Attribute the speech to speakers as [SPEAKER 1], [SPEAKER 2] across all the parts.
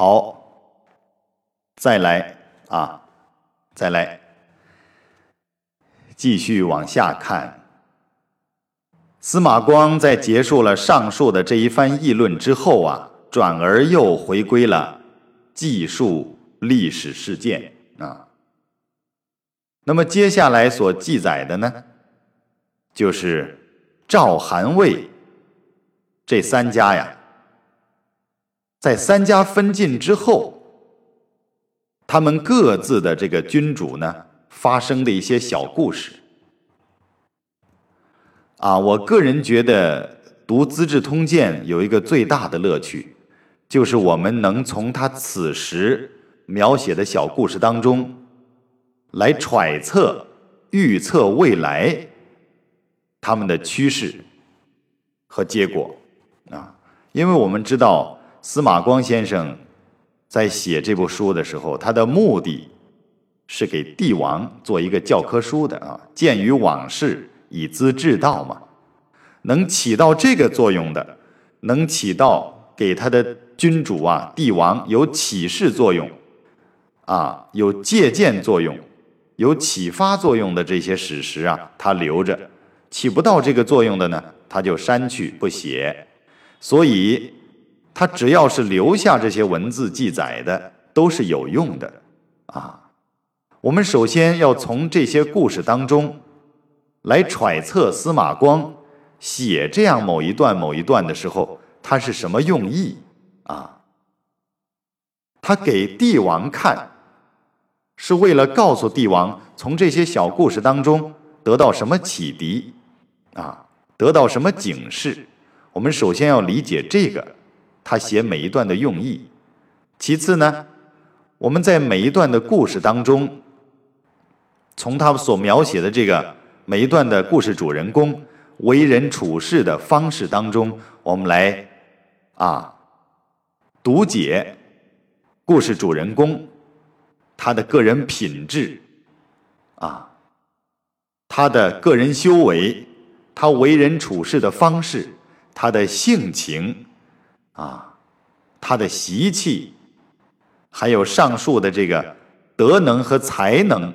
[SPEAKER 1] 好，再来啊，再来，继续往下看。司马光在结束了上述的这一番议论之后啊，转而又回归了记述历史事件啊。那么接下来所记载的呢，就是赵、韩、魏这三家呀。在三家分晋之后，他们各自的这个君主呢，发生的一些小故事。啊，我个人觉得读《资治通鉴》有一个最大的乐趣，就是我们能从他此时描写的小故事当中，来揣测、预测未来他们的趋势和结果。啊，因为我们知道。司马光先生在写这部书的时候，他的目的是给帝王做一个教科书的啊，鉴于往事，以资治道嘛。能起到这个作用的，能起到给他的君主啊、帝王有启示作用啊、有借鉴作用、有启发作用的这些史实啊，他留着；起不到这个作用的呢，他就删去不写。所以。他只要是留下这些文字记载的，都是有用的，啊，我们首先要从这些故事当中来揣测司马光写这样某一段某一段的时候，他是什么用意啊？他给帝王看，是为了告诉帝王从这些小故事当中得到什么启迪啊，得到什么警示？我们首先要理解这个。他写每一段的用意，其次呢，我们在每一段的故事当中，从他所描写的这个每一段的故事主人公为人处事的方式当中，我们来啊读解故事主人公他的个人品质啊，他的个人修为，他为人处事的方式，他的性情。啊，他的习气，还有上述的这个德能和才能，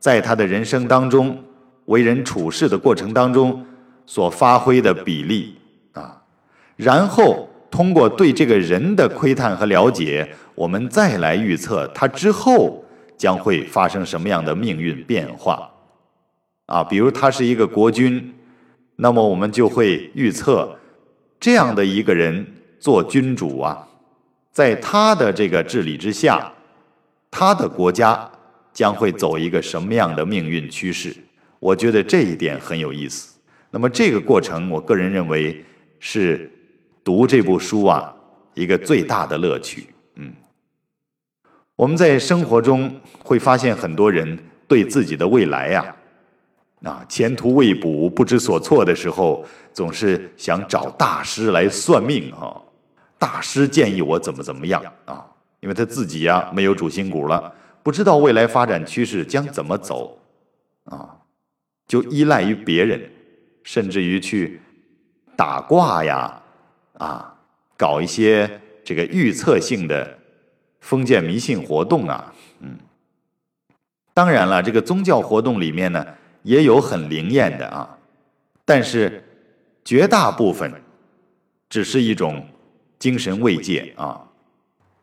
[SPEAKER 1] 在他的人生当中为人处事的过程当中所发挥的比例啊，然后通过对这个人的窥探和了解，我们再来预测他之后将会发生什么样的命运变化啊。比如他是一个国君，那么我们就会预测这样的一个人。做君主啊，在他的这个治理之下，他的国家将会走一个什么样的命运趋势？我觉得这一点很有意思。那么这个过程，我个人认为是读这部书啊一个最大的乐趣。嗯，我们在生活中会发现很多人对自己的未来呀，啊前途未卜、不知所措的时候，总是想找大师来算命啊。大师建议我怎么怎么样啊？因为他自己呀没有主心骨了，不知道未来发展趋势将怎么走，啊，就依赖于别人，甚至于去打卦呀，啊，搞一些这个预测性的封建迷信活动啊，嗯，当然了，这个宗教活动里面呢也有很灵验的啊，但是绝大部分只是一种。精神慰藉啊，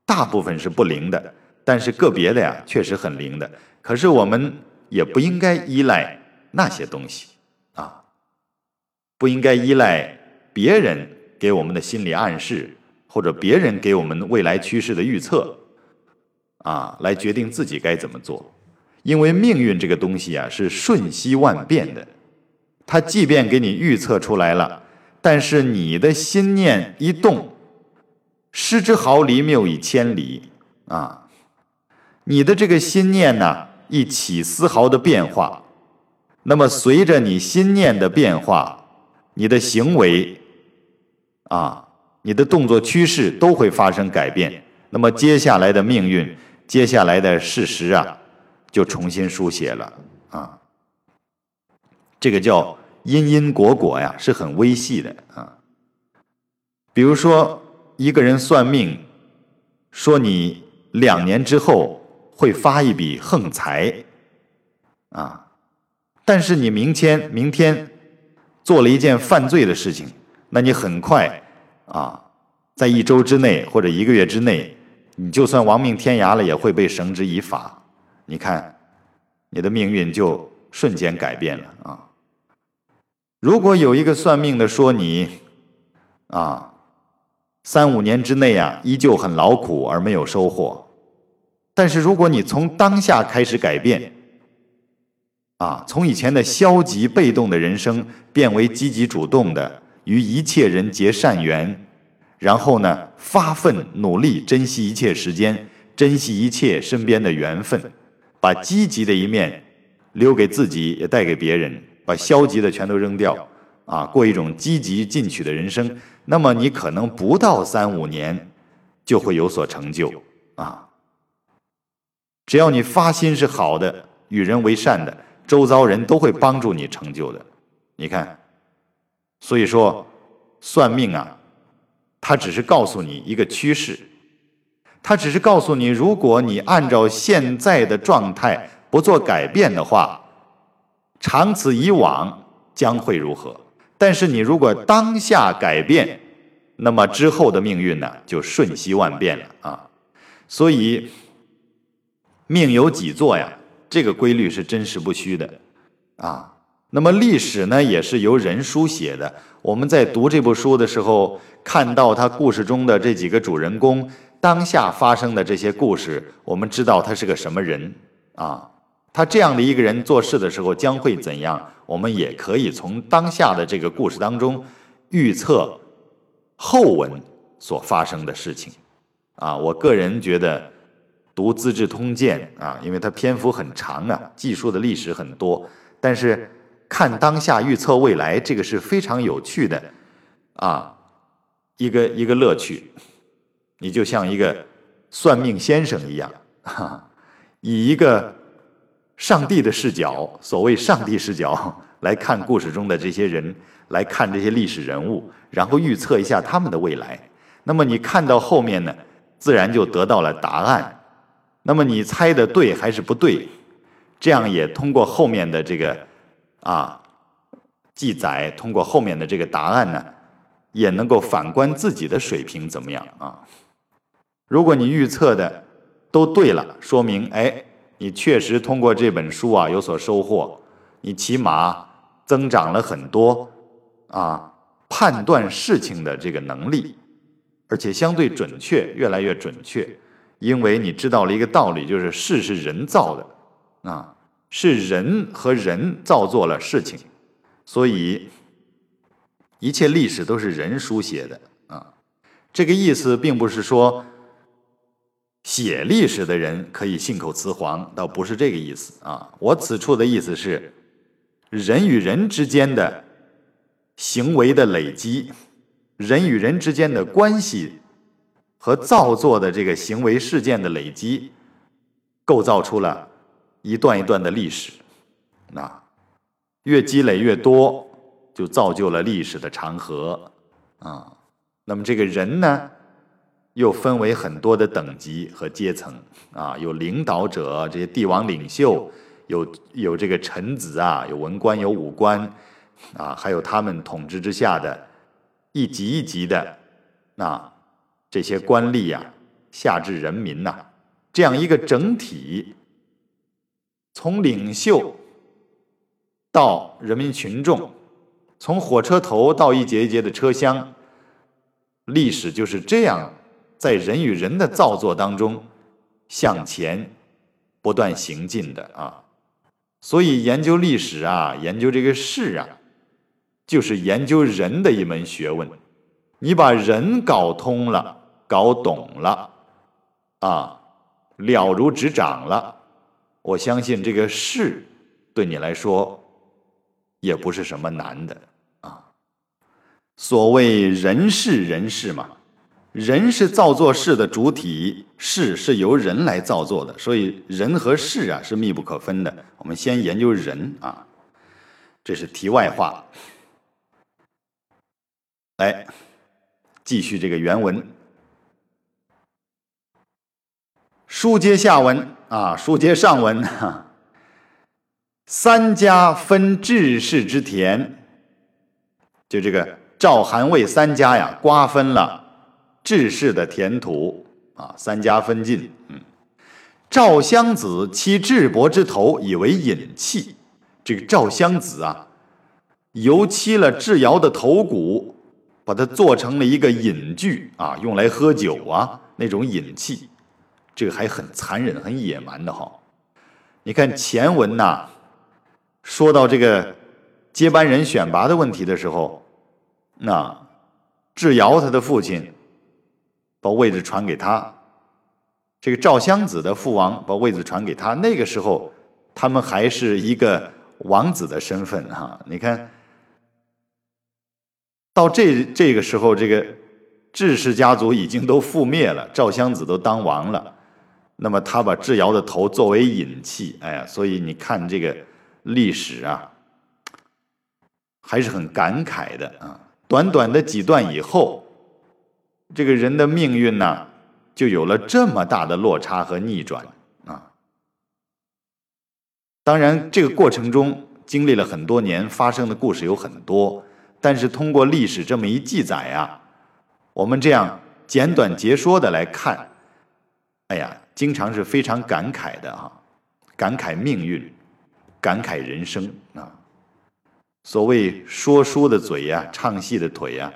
[SPEAKER 1] 大部分是不灵的，但是个别的呀，确实很灵的。可是我们也不应该依赖那些东西啊，不应该依赖别人给我们的心理暗示，或者别人给我们未来趋势的预测啊，来决定自己该怎么做。因为命运这个东西啊，是瞬息万变的，它即便给你预测出来了，但是你的心念一动。失之毫厘，谬以千里啊！你的这个心念呢，一起丝毫的变化，那么随着你心念的变化，你的行为啊，你的动作趋势都会发生改变。那么接下来的命运，接下来的事实啊，就重新书写了啊。这个叫因因果果呀，是很微细的啊。比如说。一个人算命，说你两年之后会发一笔横财，啊，但是你明天明天做了一件犯罪的事情，那你很快啊，在一周之内或者一个月之内，你就算亡命天涯了，也会被绳之以法。你看，你的命运就瞬间改变了啊！如果有一个算命的说你啊。三五年之内啊，依旧很劳苦而没有收获。但是如果你从当下开始改变，啊，从以前的消极被动的人生变为积极主动的，与一切人结善缘，然后呢，发奋努力，珍惜一切时间，珍惜一切身边的缘分，把积极的一面留给自己，也带给别人，把消极的全都扔掉。啊，过一种积极进取的人生，那么你可能不到三五年就会有所成就啊。只要你发心是好的，与人为善的，周遭人都会帮助你成就的。你看，所以说算命啊，它只是告诉你一个趋势，它只是告诉你，如果你按照现在的状态不做改变的话，长此以往将会如何？但是你如果当下改变，那么之后的命运呢就瞬息万变了啊！所以命由己作呀，这个规律是真实不虚的啊。那么历史呢也是由人书写的。我们在读这部书的时候，看到他故事中的这几个主人公当下发生的这些故事，我们知道他是个什么人啊。他这样的一个人做事的时候将会怎样？我们也可以从当下的这个故事当中预测后文所发生的事情。啊，我个人觉得读《资治通鉴》啊，因为它篇幅很长啊，记述的历史很多，但是看当下预测未来，这个是非常有趣的啊，一个一个乐趣。你就像一个算命先生一样，哈，以一个。上帝的视角，所谓上帝视角来看故事中的这些人，来看这些历史人物，然后预测一下他们的未来。那么你看到后面呢，自然就得到了答案。那么你猜的对还是不对？这样也通过后面的这个啊记载，通过后面的这个答案呢，也能够反观自己的水平怎么样啊？如果你预测的都对了，说明哎。你确实通过这本书啊有所收获，你起码增长了很多啊判断事情的这个能力，而且相对准确，越来越准确，因为你知道了一个道理，就是事是人造的啊，是人和人造作了事情，所以一切历史都是人书写的啊，这个意思并不是说。写历史的人可以信口雌黄，倒不是这个意思啊。我此处的意思是，人与人之间的行为的累积，人与人之间的关系和造作的这个行为事件的累积，构造出了一段一段的历史。那越积累越多，就造就了历史的长河啊。那么这个人呢？又分为很多的等级和阶层啊，有领导者这些帝王领袖，有有这个臣子啊，有文官有武官啊，还有他们统治之下的一级一级的那这些官吏呀，下至人民呐，这样一个整体，从领袖到人民群众，从火车头到一节一节的车厢，历史就是这样。在人与人的造作当中，向前不断行进的啊，所以研究历史啊，研究这个事啊，就是研究人的一门学问。你把人搞通了，搞懂了，啊，了如指掌了，我相信这个事对你来说也不是什么难的啊。所谓人事人事嘛。人是造作事的主体，事是由人来造作的，所以人和事啊是密不可分的。我们先研究人啊，这是题外话。来，继续这个原文。书接下文啊，书接上文哈。三家分治世之田，就这个赵、韩、魏三家呀，瓜分了治世的田土啊，三家分晋。嗯，赵襄子欺智伯之头，以为隐器。这个赵襄子啊，油漆了智瑶的头骨，把它做成了一个隐具啊，用来喝酒啊那种隐器。这个还很残忍、很野蛮的哈。你看前文呐。说到这个接班人选拔的问题的时候，那智瑶他的父亲把位置传给他，这个赵襄子的父王把位子传给他。那个时候，他们还是一个王子的身份哈。你看到这这个时候，这个智氏家族已经都覆灭了，赵襄子都当王了。那么他把智瑶的头作为引器，哎呀，所以你看这个。历史啊，还是很感慨的啊！短短的几段以后，这个人的命运呢，就有了这么大的落差和逆转啊！当然，这个过程中经历了很多年，发生的故事有很多，但是通过历史这么一记载啊，我们这样简短截说的来看，哎呀，经常是非常感慨的啊，感慨命运。感慨人生啊！所谓说书的嘴呀，唱戏的腿呀，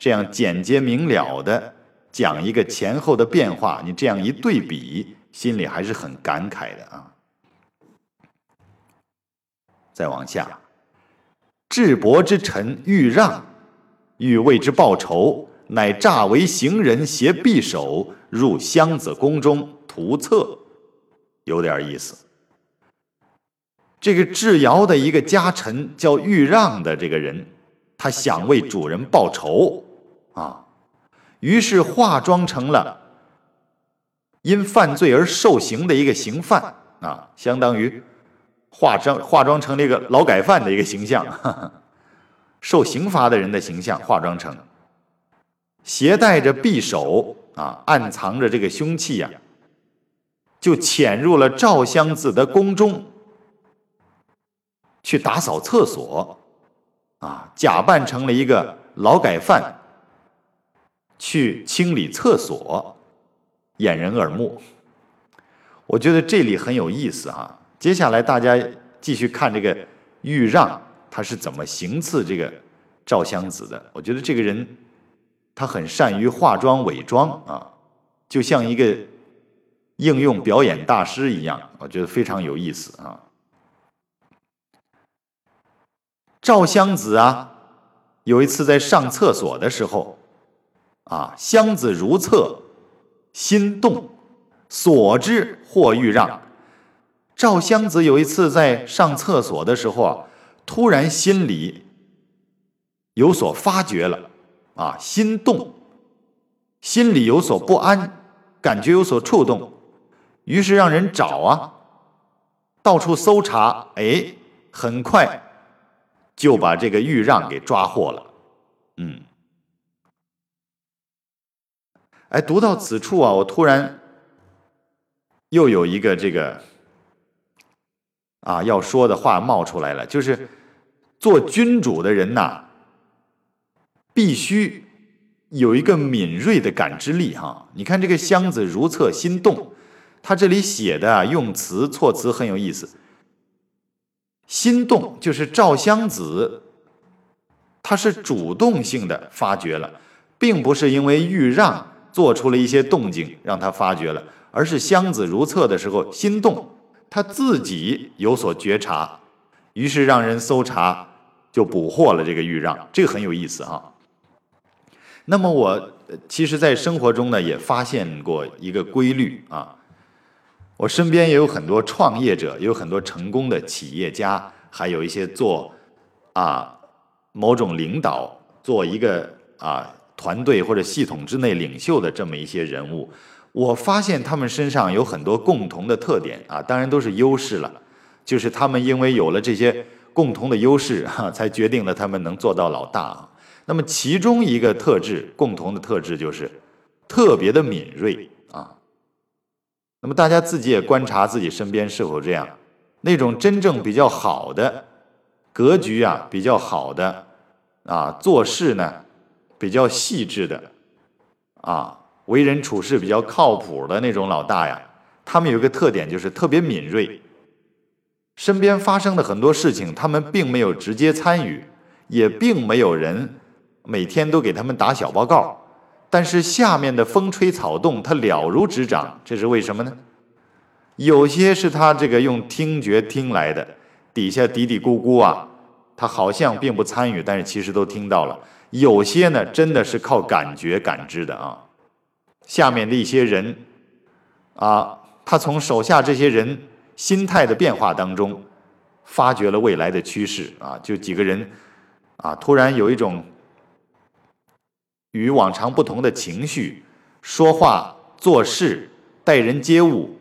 [SPEAKER 1] 这样简洁明了的讲一个前后的变化，你这样一对比，心里还是很感慨的啊。再往下，智伯之臣欲让，欲为之报仇，乃诈为行人，携匕首入襄子宫中图策，有点意思。这个智瑶的一个家臣叫豫让的这个人，他想为主人报仇啊，于是化妆成了因犯罪而受刑的一个刑犯啊，相当于化妆化妆成了一个劳改犯的一个形象，受刑罚的人的形象化妆成，携带着匕首啊，暗藏着这个凶器呀，就潜入了赵襄子的宫中。去打扫厕所，啊，假扮成了一个劳改犯，去清理厕所，掩人耳目。我觉得这里很有意思啊。接下来大家继续看这个豫让他是怎么行刺这个赵襄子的。我觉得这个人他很善于化妆伪装啊，就像一个应用表演大师一样，我觉得非常有意思啊。赵襄子啊，有一次在上厕所的时候，啊，襄子如厕，心动，所之或欲让。赵襄子有一次在上厕所的时候啊，突然心里有所发觉了，啊，心动，心里有所不安，感觉有所触动，于是让人找啊，到处搜查，哎，很快。就把这个豫让给抓获了，嗯，哎，读到此处啊，我突然又有一个这个啊要说的话冒出来了，就是做君主的人呐，必须有一个敏锐的感知力哈。你看这个箱子如厕心动，他这里写的用词措辞很有意思。心动就是赵襄子，他是主动性的发觉了，并不是因为豫让做出了一些动静让他发觉了，而是箱子如厕的时候心动，他自己有所觉察，于是让人搜查，就捕获了这个豫让，这个很有意思哈。那么我其实，在生活中呢，也发现过一个规律啊。我身边也有很多创业者，也有很多成功的企业家，还有一些做啊某种领导，做一个啊团队或者系统之内领袖的这么一些人物。我发现他们身上有很多共同的特点啊，当然都是优势了。就是他们因为有了这些共同的优势，哈，才决定了他们能做到老大。那么其中一个特质，共同的特质就是特别的敏锐啊。那么大家自己也观察自己身边是否这样，那种真正比较好的格局啊，比较好的啊，做事呢比较细致的啊，为人处事比较靠谱的那种老大呀，他们有一个特点就是特别敏锐，身边发生的很多事情，他们并没有直接参与，也并没有人每天都给他们打小报告。但是下面的风吹草动，他了如指掌，这是为什么呢？有些是他这个用听觉听来的，底下嘀嘀咕咕啊，他好像并不参与，但是其实都听到了。有些呢，真的是靠感觉感知的啊。下面的一些人啊，他从手下这些人心态的变化当中，发掘了未来的趋势啊。就几个人啊，突然有一种。与往常不同的情绪，说话、做事、待人接物，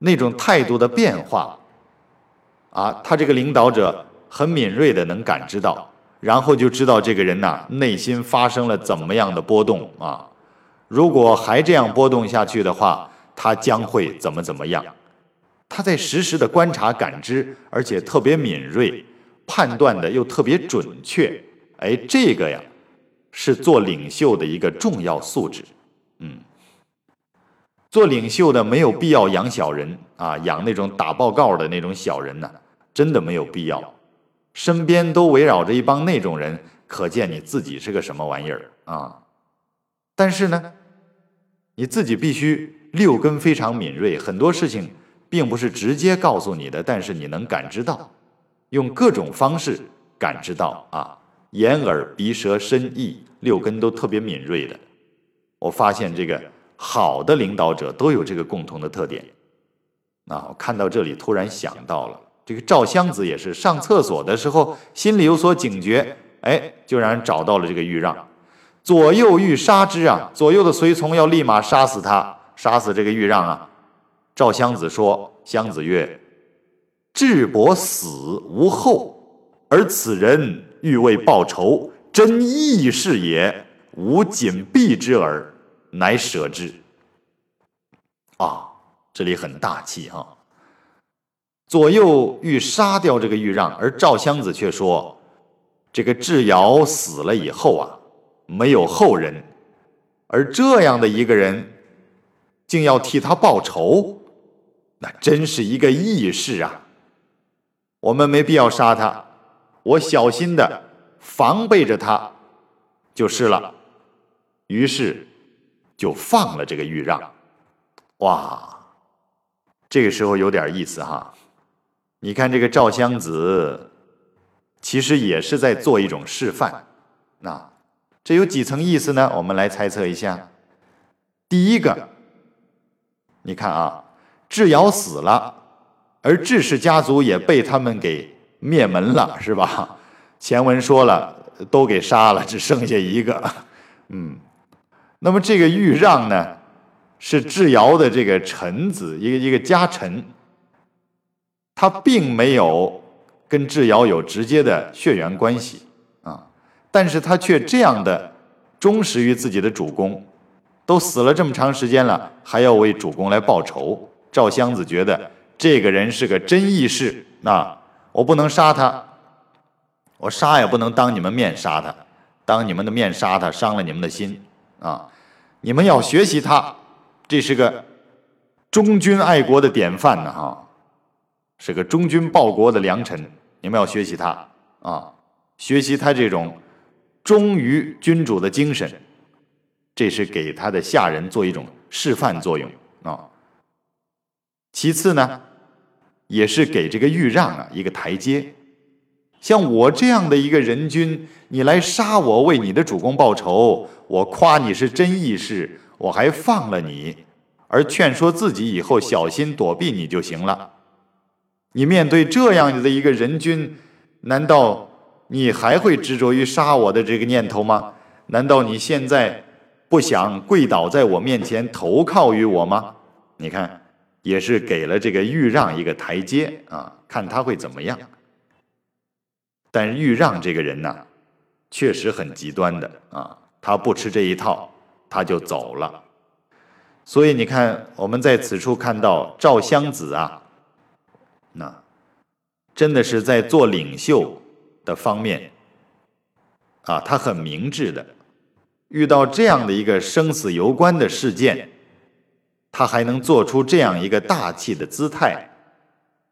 [SPEAKER 1] 那种态度的变化，啊，他这个领导者很敏锐的能感知到，然后就知道这个人呐内心发生了怎么样的波动啊。如果还这样波动下去的话，他将会怎么怎么样？他在实时的观察、感知，而且特别敏锐，判断的又特别准确。哎，这个呀。是做领袖的一个重要素质，嗯，做领袖的没有必要养小人啊，养那种打报告的那种小人呢，真的没有必要。身边都围绕着一帮那种人，可见你自己是个什么玩意儿啊！但是呢，你自己必须六根非常敏锐，很多事情并不是直接告诉你的，但是你能感知到，用各种方式感知到啊。眼耳鼻舌身意六根都特别敏锐的，我发现这个好的领导者都有这个共同的特点。啊，我看到这里突然想到了，这个赵襄子也是上厕所的时候心里有所警觉，哎，就让人找到了这个豫让，左右欲杀之啊，左右的随从要立马杀死他，杀死这个豫让啊。赵襄子说：“襄子曰，智伯死无后，而此人。”欲为报仇，真义士也，无紧闭之耳，乃舍之。啊，这里很大气哈。左右欲杀掉这个豫让，而赵襄子却说：“这个智瑶死了以后啊，没有后人，而这样的一个人，竟要替他报仇，那真是一个义士啊！我们没必要杀他。”我小心的防备着他，就是了。于是就放了这个豫让。哇，这个时候有点意思哈。你看这个赵襄子，其实也是在做一种示范。那这有几层意思呢？我们来猜测一下。第一个，你看啊，智瑶死了，而智氏家族也被他们给。灭门了是吧？前文说了，都给杀了，只剩下一个。嗯，那么这个豫让呢，是智瑶的这个臣子，一个一个家臣，他并没有跟智瑶有直接的血缘关系啊，但是他却这样的忠实于自己的主公，都死了这么长时间了，还要为主公来报仇。赵襄子觉得这个人是个真义士，那。我不能杀他，我杀也不能当你们面杀他，当你们的面杀他，伤了你们的心啊！你们要学习他，这是个忠君爱国的典范呢，哈，是个忠君报国的良臣。你们要学习他啊，学习他这种忠于君主的精神，这是给他的下人做一种示范作用啊。其次呢？也是给这个豫让啊一个台阶，像我这样的一个人君，你来杀我，为你的主公报仇，我夸你是真义士，我还放了你，而劝说自己以后小心躲避你就行了。你面对这样的一个人君，难道你还会执着于杀我的这个念头吗？难道你现在不想跪倒在我面前投靠于我吗？你看。也是给了这个豫让一个台阶啊，看他会怎么样。但豫让这个人呢，确实很极端的啊，他不吃这一套，他就走了。所以你看，我们在此处看到赵襄子啊，那真的是在做领袖的方面啊，他很明智的。遇到这样的一个生死攸关的事件，他还能做出这样一个大气的姿态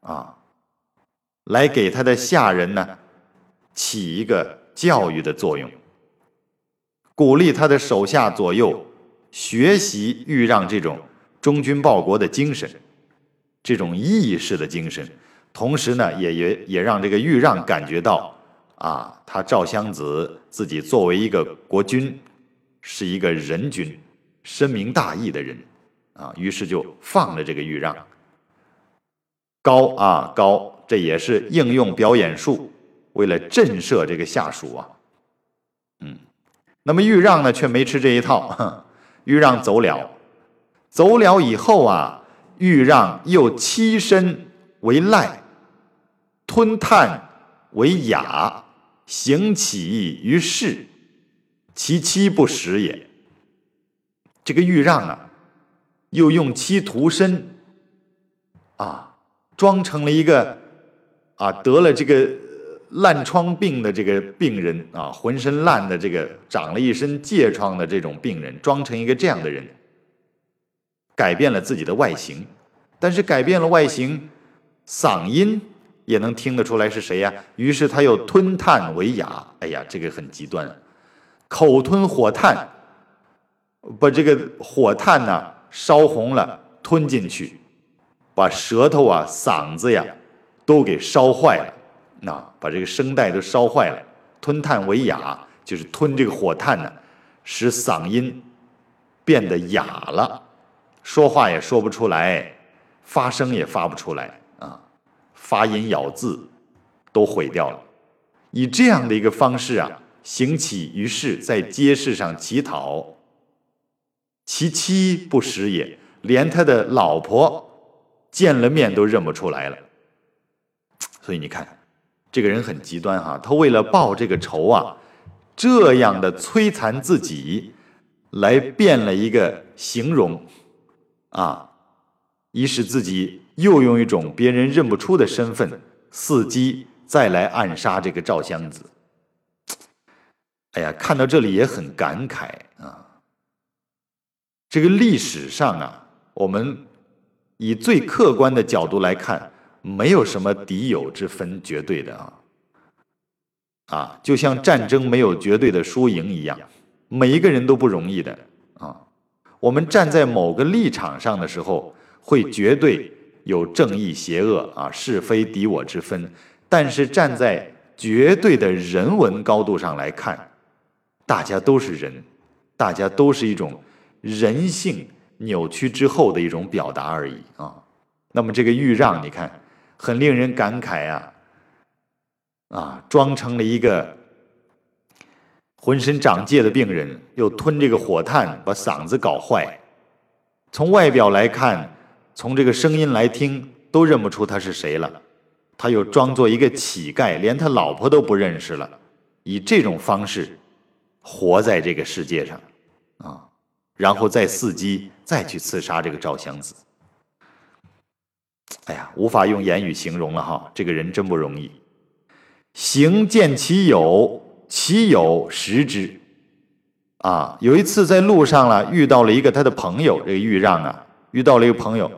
[SPEAKER 1] 啊，来给他的下人呢起一个教育的作用，鼓励他的手下左右。学习豫让这种忠君报国的精神，这种义士的精神，同时呢，也也也让这个豫让感觉到，啊，他赵襄子自己作为一个国君，是一个仁君，深明大义的人，啊，于是就放了这个豫让。高啊高，这也是应用表演术，为了震慑这个下属啊，嗯，那么豫让呢，却没吃这一套。豫让走了，走了以后啊，欲让又欺身为赖，吞炭为雅，行乞于世，其妻不食也。这个欲让啊，又用妻涂身，啊，装成了一个啊得了这个烂疮病的这个病人啊，浑身烂的这个长了一身疥疮的这种病人，装成一个这样的人，改变了自己的外形，但是改变了外形，嗓音也能听得出来是谁呀？于是他又吞炭为哑，哎呀，这个很极端，口吞火炭，把这个火炭呢烧红了吞进去，把舌头啊嗓子呀都给烧坏了。那把这个声带都烧坏了，吞炭为哑，就是吞这个火炭呢，使嗓音变得哑了，说话也说不出来，发声也发不出来啊，发音咬字都毁掉了。以这样的一个方式啊，行乞于世，在街市上乞讨，其妻不识也，连他的老婆见了面都认不出来了。所以你看。这个人很极端哈，他为了报这个仇啊，这样的摧残自己，来变了一个形容，啊，以使自己又用一种别人认不出的身份，伺机再来暗杀这个赵襄子。哎呀，看到这里也很感慨啊。这个历史上啊，我们以最客观的角度来看。没有什么敌友之分，绝对的啊，啊，就像战争没有绝对的输赢一样，每一个人都不容易的。我们站在某个立场上的时候，会绝对有正义邪恶啊，是非敌我之分。但是站在绝对的人文高度上来看，大家都是人，大家都是一种人性扭曲之后的一种表达而已啊。那么这个豫让，你看。很令人感慨啊！啊，装成了一个浑身长疥的病人，又吞这个火炭，把嗓子搞坏。从外表来看，从这个声音来听，都认不出他是谁了。他又装作一个乞丐，连他老婆都不认识了。以这种方式活在这个世界上啊，然后再伺机再去刺杀这个赵襄子。哎呀，无法用言语形容了哈！这个人真不容易。行见其友，其有识之。啊，有一次在路上了，遇到了一个他的朋友，这个豫让啊，遇到了一个朋友，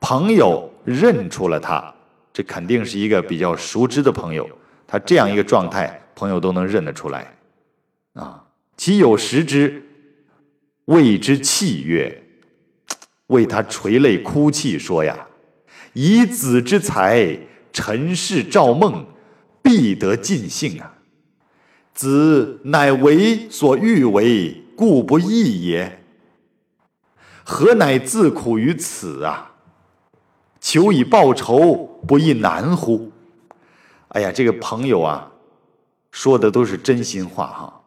[SPEAKER 1] 朋友认出了他，这肯定是一个比较熟知的朋友。他这样一个状态，朋友都能认得出来。啊，其有识之，为之泣曰：“为他垂泪哭泣，说呀。”以子之才，陈氏赵孟，必得尽兴啊！子乃为所欲为，故不义也。何乃自苦于此啊？求以报仇，不亦难乎？哎呀，这个朋友啊，说的都是真心话哈。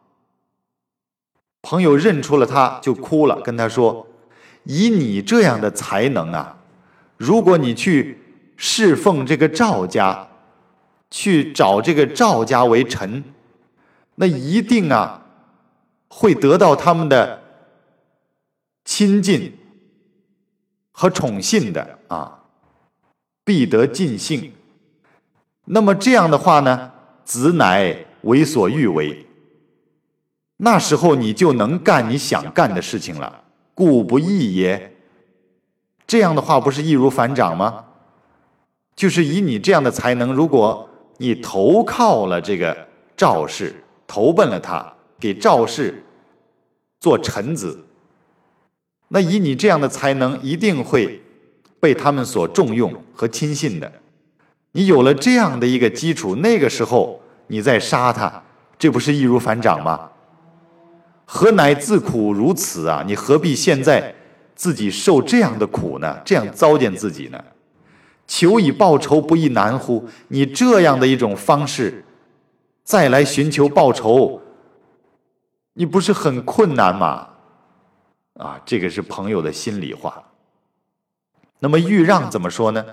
[SPEAKER 1] 朋友认出了他，就哭了，跟他说：“以你这样的才能啊！”如果你去侍奉这个赵家，去找这个赵家为臣，那一定啊会得到他们的亲近，和宠信的啊，必得尽兴。那么这样的话呢，子乃为所欲为。那时候你就能干你想干的事情了，故不义也。这样的话不是易如反掌吗？就是以你这样的才能，如果你投靠了这个赵氏，投奔了他，给赵氏做臣子，那以你这样的才能，一定会被他们所重用和亲信的。你有了这样的一个基础，那个时候你再杀他，这不是易如反掌吗？何乃自苦如此啊？你何必现在自己受这样的苦呢？这样糟践自己呢？求以报仇，不亦难乎？你这样的一种方式，再来寻求报仇，你不是很困难吗？啊，这个是朋友的心里话。那么豫让怎么说呢？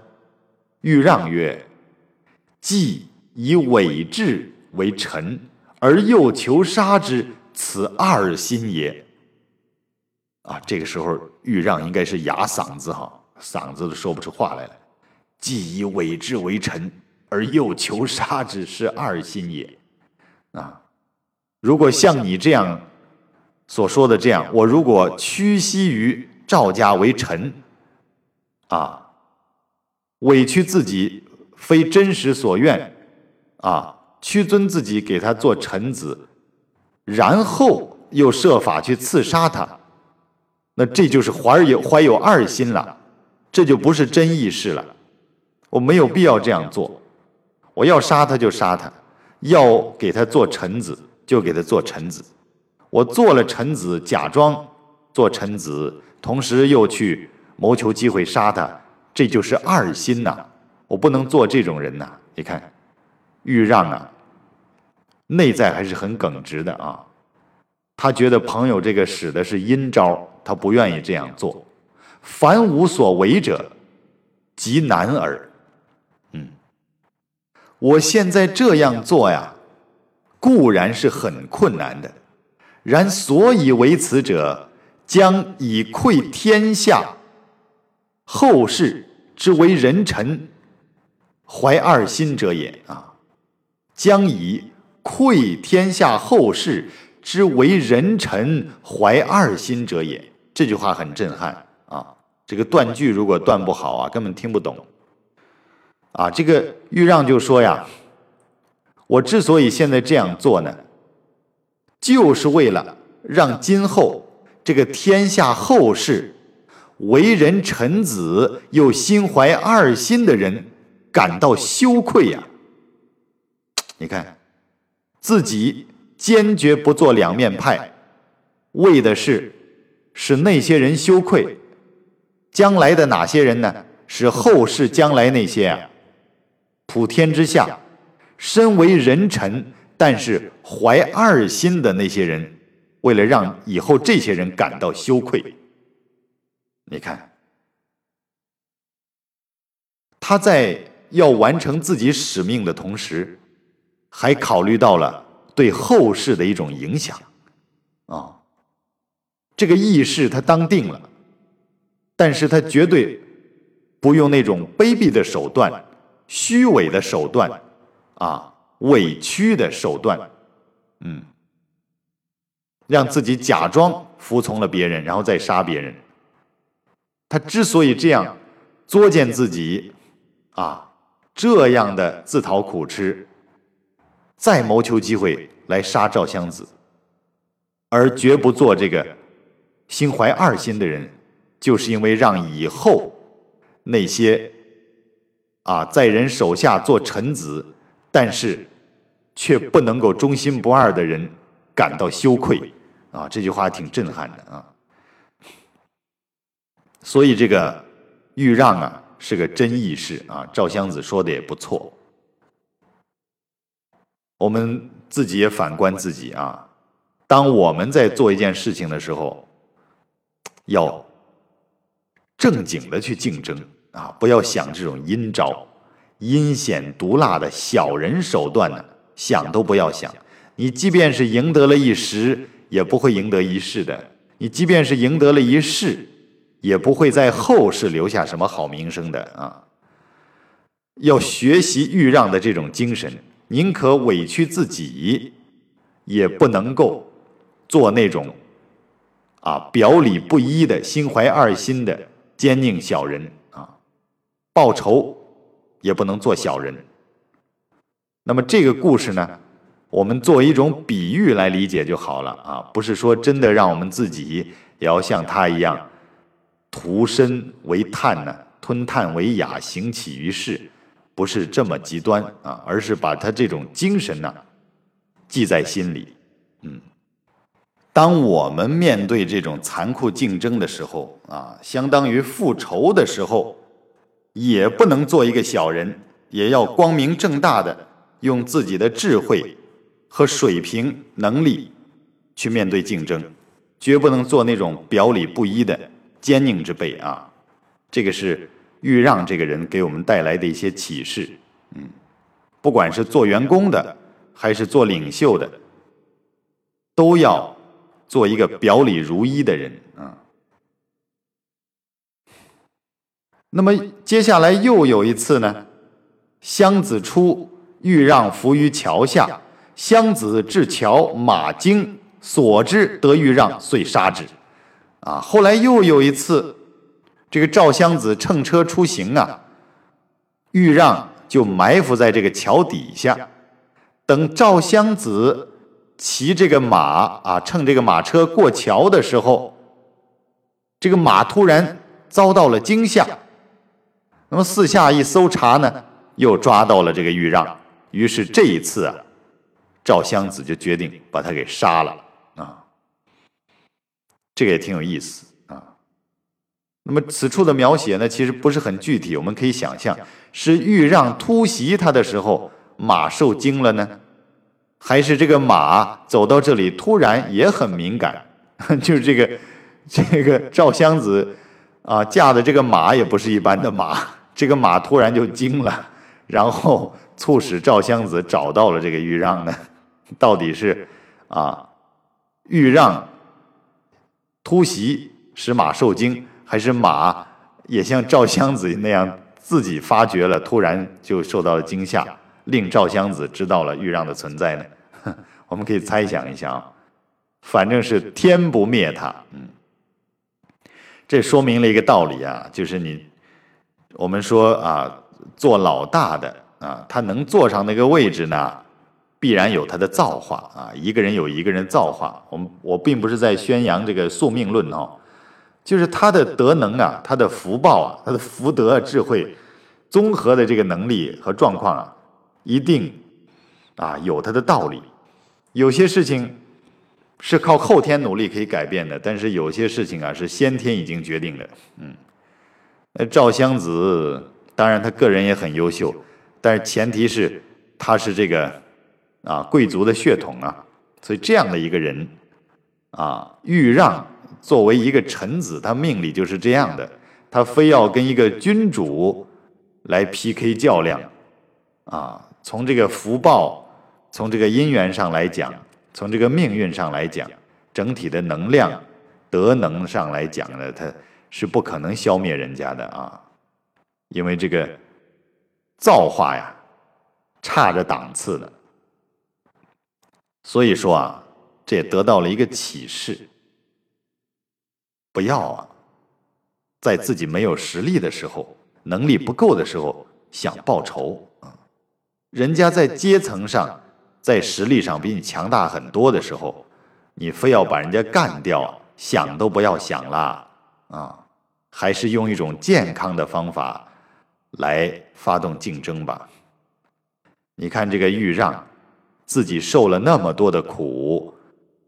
[SPEAKER 1] 豫让曰：“既以伪志为臣，而又求杀之。”此二心也，啊，这个时候豫让应该是哑嗓子哈，嗓子都说不出话来了。既以伪志为臣，而又求杀之，是二心也。啊，如果像你这样所说的这样，我如果屈膝于赵家为臣，啊，委屈自己非真实所愿，啊，屈尊自己给他做臣子。然后又设法去刺杀他，那这就是怀有怀有二心了，这就不是真义士了。我没有必要这样做，我要杀他就杀他，要给他做臣子就给他做臣子。我做了臣子，假装做臣子，同时又去谋求机会杀他，这就是二心呐。我不能做这种人呐。你看，豫让啊。内在还是很耿直的啊，他觉得朋友这个使的是阴招，他不愿意这样做。凡无所为者，极难耳。我现在这样做呀，固然是很困难的，然所以为此者，将以愧天下后世之为人臣，怀二心者也啊，将以。愧天下后世之为人臣，怀二心者也。这句话很震撼啊！这个断句如果断不好啊，根本听不懂。啊，这个豫让就说呀：“我之所以现在这样做呢，就是为了让今后这个天下后世为人臣子又心怀二心的人感到羞愧呀！你看。”自己坚决不做两面派，为的是使那些人羞愧。将来的哪些人呢？是后世将来那些啊，普天之下身为人臣，但是怀二心的那些人，为了让以后这些人感到羞愧，你看，他在要完成自己使命的同时。还考虑到了对后世的一种影响，啊，这个义士他当定了，但是他绝对不用那种卑鄙的手段、虚伪的手段，啊，委屈的手段，嗯，让自己假装服从了别人，然后再杀别人。他之所以这样作践自己，啊，这样的自讨苦吃。再谋求机会来杀赵襄子，而绝不做这个心怀二心的人，就是因为让以后那些啊在人手下做臣子，但是却不能够忠心不二的人感到羞愧啊！这句话挺震撼的啊！所以这个豫让啊是个真义士啊，赵襄子说的也不错。我们自己也反观自己啊，当我们在做一件事情的时候，要正经的去竞争啊，不要想这种阴招、阴险毒辣的小人手段呢，想都不要想。你即便是赢得了一时，也不会赢得一世的；你即便是赢得了一世，也不会在后世留下什么好名声的啊。要学习豫让的这种精神，宁可委屈自己，也不能够做那种啊表里不一的、心怀二心的奸佞小人啊。报仇也不能做小人。那么这个故事呢，我们作为一种比喻来理解就好了啊，不是说真的让我们自己也要像他一样，屠身为炭呢，吞炭为雅，行起于世。不是这么极端啊，而是把他这种精神呢记在心里。嗯，当我们面对这种残酷竞争的时候啊，相当于复仇的时候，也不能做一个小人，也要光明正大的用自己的智慧和水平能力去面对竞争，绝不能做那种表里不一的奸佞之辈啊。这个是。豫让这个人给我们带来的一些启示，嗯，不管是做员工的还是做领袖的，都要做一个表里如一的人啊。那么接下来又有一次呢，襄子出，豫让伏于桥下，襄子至桥，马惊，所知得豫让，遂杀之。啊，后来又有一次。这个赵襄子乘车出行啊，豫让就埋伏在这个桥底下，等赵襄子骑这个马啊，乘这个马车过桥的时候，这个马突然遭到了惊吓。那么四下一搜查呢，又抓到了这个豫让。于是这一次啊，赵襄子就决定把他给杀了啊。这个也挺有意思啊。那么此处的描写呢，其实不是很具体。我们可以想象，是豫让突袭他的时候，马受惊了呢，还是这个马走到这里突然也很敏感？就是这个这个赵襄子啊驾的这个马也不是一般的马，这个马突然就惊了，然后促使赵襄子找到了这个豫让呢？到底是啊豫让突袭使马受惊？还是马也像赵襄子那样自己发觉了，突然就受到了惊吓，令赵襄子知道了豫让的存在呢？我们可以猜想一下啊，反正是天不灭他，嗯，这说明了一个道理啊，就是你我们说啊，做老大的啊，他能坐上那个位置呢，必然有他的造化啊，一个人有一个人造化。我们我并不是在宣扬这个宿命论哦。就是他的德能啊，他的福报啊，他的福德智慧综合的这个能力和状况啊，一定啊有他的道理。有些事情是靠后天努力可以改变的，但是有些事情啊是先天已经决定的。嗯，那赵襄子当然他个人也很优秀，但是前提是他是这个啊贵族的血统啊，所以这样的一个人啊，豫让。作为一个臣子，他命里就是这样的，他非要跟一个君主来 PK 较量，啊，从这个福报，从这个姻缘上来讲，从这个命运上来讲，整体的能量、德能上来讲呢，他是不可能消灭人家的啊，因为这个造化呀，差着档次的，所以说啊，这也得到了一个启示。不要啊，在自己没有实力的时候，能力不够的时候想报仇啊，人家在阶层上、在实力上比你强大很多的时候，你非要把人家干掉，想都不要想了啊！还是用一种健康的方法来发动竞争吧。你看这个豫让，自己受了那么多的苦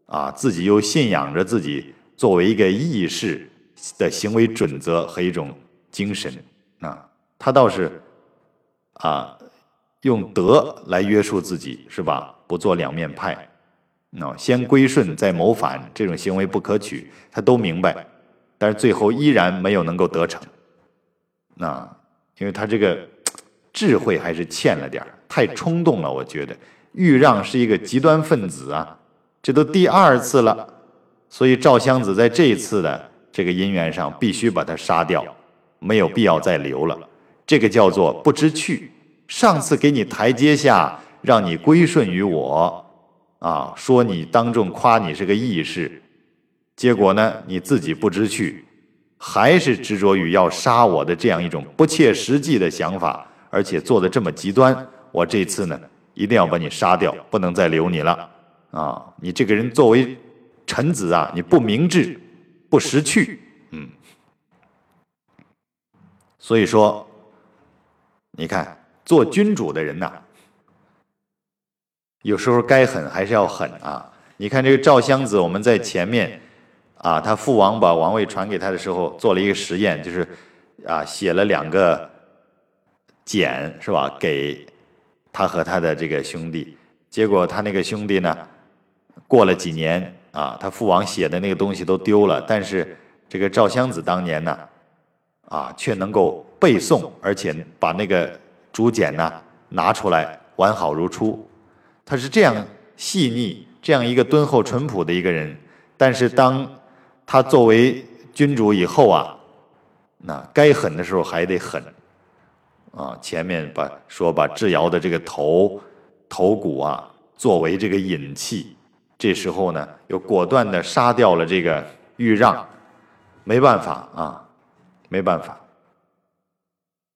[SPEAKER 1] 啊，自己又信仰着自己。作为一个义士的行为准则和一种精神啊，他倒是啊用德来约束自己，是吧？不做两面派，那先归顺再谋反，这种行为不可取。他都明白，但是最后依然没有能够得逞。那因为他这个智慧还是欠了点太冲动了。我觉得豫让是一个极端分子啊，这都第二次了。所以赵襄子在这一次的这个姻缘上，必须把他杀掉，没有必要再留了。这个叫做不知趣。上次给你台阶下，让你归顺于我，啊，说你当众夸你是个义士，结果呢，你自己不知趣，还是执着于要杀我的这样一种不切实际的想法，而且做的这么极端。我这次呢，一定要把你杀掉，不能再留你了。啊，你这个人作为臣子啊，你不明智，不识趣，嗯。所以说，你看。做君主的人呐，有时候该狠还是要狠啊！你看这个赵襄子，我们在前面啊，他父王把王位传给他的时候，做了一个实验，就是啊，写了两个简是吧？给他和他的这个兄弟，结果他那个兄弟呢，过了几年啊，他父王写的那个东西都丢了，但是这个赵襄子当年呢，啊，却能够背诵，而且把那个。竹简呢，拿出来完好如初。他是这样细腻，这样一个敦厚淳朴的一个人。但是当他作为君主以后啊，那该狠的时候还得狠啊。前面把说把智瑶的这个头头骨啊作为这个引器，这时候呢又果断的杀掉了这个豫让，没办法啊，没办法。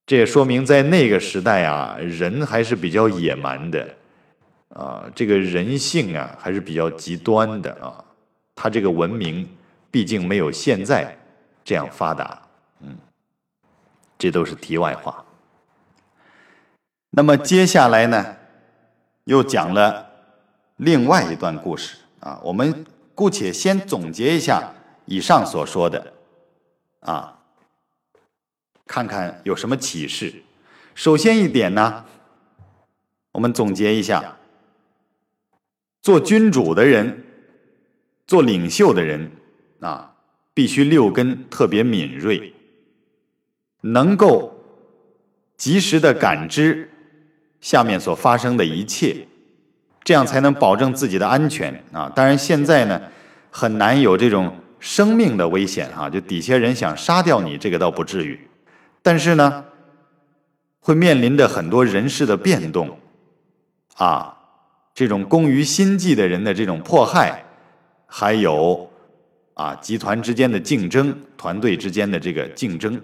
[SPEAKER 1] 这也说明，在那个时代啊，人还是比较野蛮的，啊，这个人性啊还是比较极端的啊。他这个文明毕竟没有现在这样发达，嗯，这都是题外话。那么接下来呢，又讲了另外一段故事啊。我们姑且先总结一下以上所说的，啊。看看有什么启示。首先一点呢，我们总结一下：做君主的人，做领袖的人啊，必须六根特别敏锐，能够及时的感知下面所发生的一切，这样才能保证自己的安全啊。当然，现在呢，很难有这种生命的危险啊，就底下人想杀掉你，这个倒不至于。但是呢，会面临着很多人事的变动，啊，这种攻于心计的人的这种迫害，还有啊，集团之间的竞争，团队之间的这个竞争。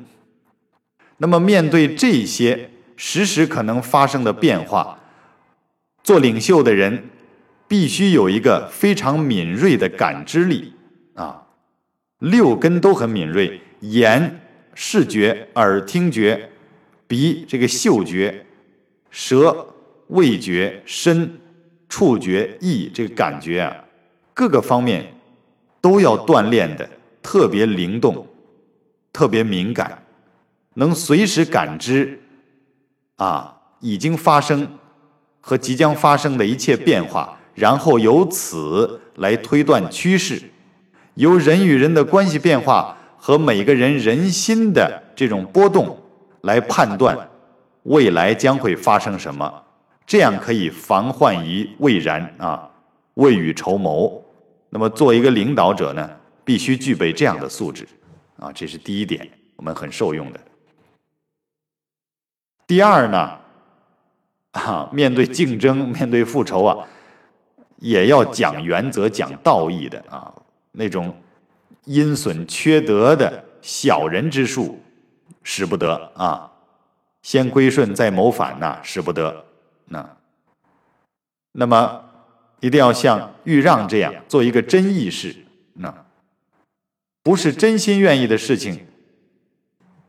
[SPEAKER 1] 那么面对这些时时可能发生的变化，做领袖的人必须有一个非常敏锐的感知力啊，六根都很敏锐，眼。视觉、耳听觉、鼻这个嗅觉、舌味觉、身触觉、意这个感觉啊，各个方面都要锻炼的特别灵动、特别敏感，能随时感知啊已经发生和即将发生的一切变化，然后由此来推断趋势，由人与人的关系变化。和每个人人心的这种波动来判断未来将会发生什么，这样可以防患于未然啊，未雨绸缪。那么，做一个领导者呢，必须具备这样的素质啊，这是第一点，我们很受用的。第二呢，啊，面对竞争、面对复仇啊，也要讲原则、讲道义的啊，那种。阴损缺德的小人之术，使不得啊！先归顺再谋反呐，使不得。那，那么一定要像豫让这样做一个真义士。那不是真心愿意的事情，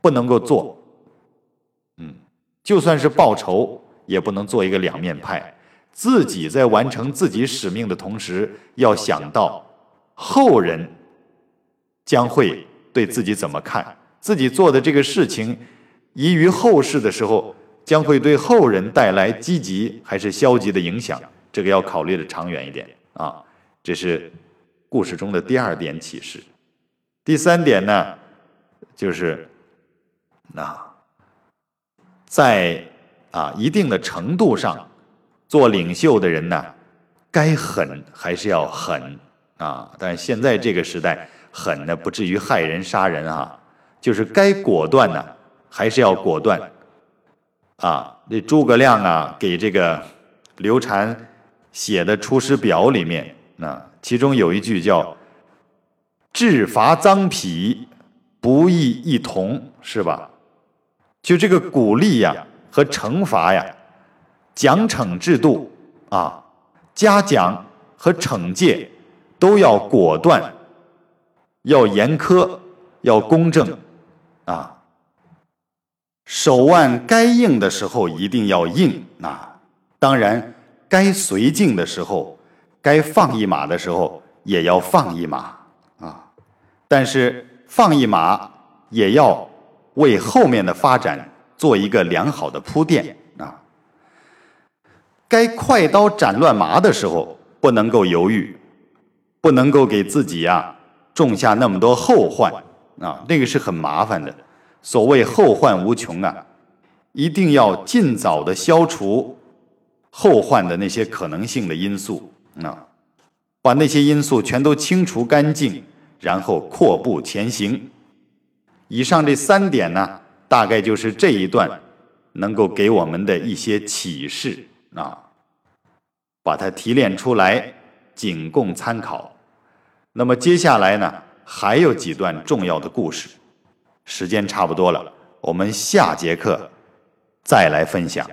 [SPEAKER 1] 不能够做。嗯，就算是报仇，也不能做一个两面派。自己在完成自己使命的同时，要想到后人。将会对自己怎么看？自己做的这个事情，遗于后世的时候，将会对后人带来积极还是消极的影响？这个要考虑的长远一点啊。这是故事中的第二点启示。第三点呢，就是那在啊一定的程度上，做领袖的人呢，该狠还是要狠啊。但是现在这个时代。狠呢，不至于害人杀人啊。就是该果断呢，还是要果断。啊，这诸葛亮啊，给这个刘禅写的《出师表》里面，那其中有一句叫“治伐赃匹，不义一同”，是吧？就这个鼓励呀和惩罚呀，奖惩制度啊，嘉奖和惩戒都要果断，要严苛，要公正啊。手腕该硬的时候一定要硬啊！当然，该随境的时候，该放一马的时候也要放一马啊！但是放一马也要为后面的发展做一个良好的铺垫啊！该快刀斩乱麻的时候不能够犹豫，不能够给自己啊种下那么多后患啊！那个是很麻烦的。所谓后患无穷啊，一定要尽早的消除后患的那些可能性的因素啊，把那些因素全都清除干净，然后阔步前行。以上这三点呢，大概就是这一段能够给我们的一些启示啊，把它提炼出来，仅供参考。那么接下来呢，还有几段重要的故事。时间差不多了，我们下节课再来分享。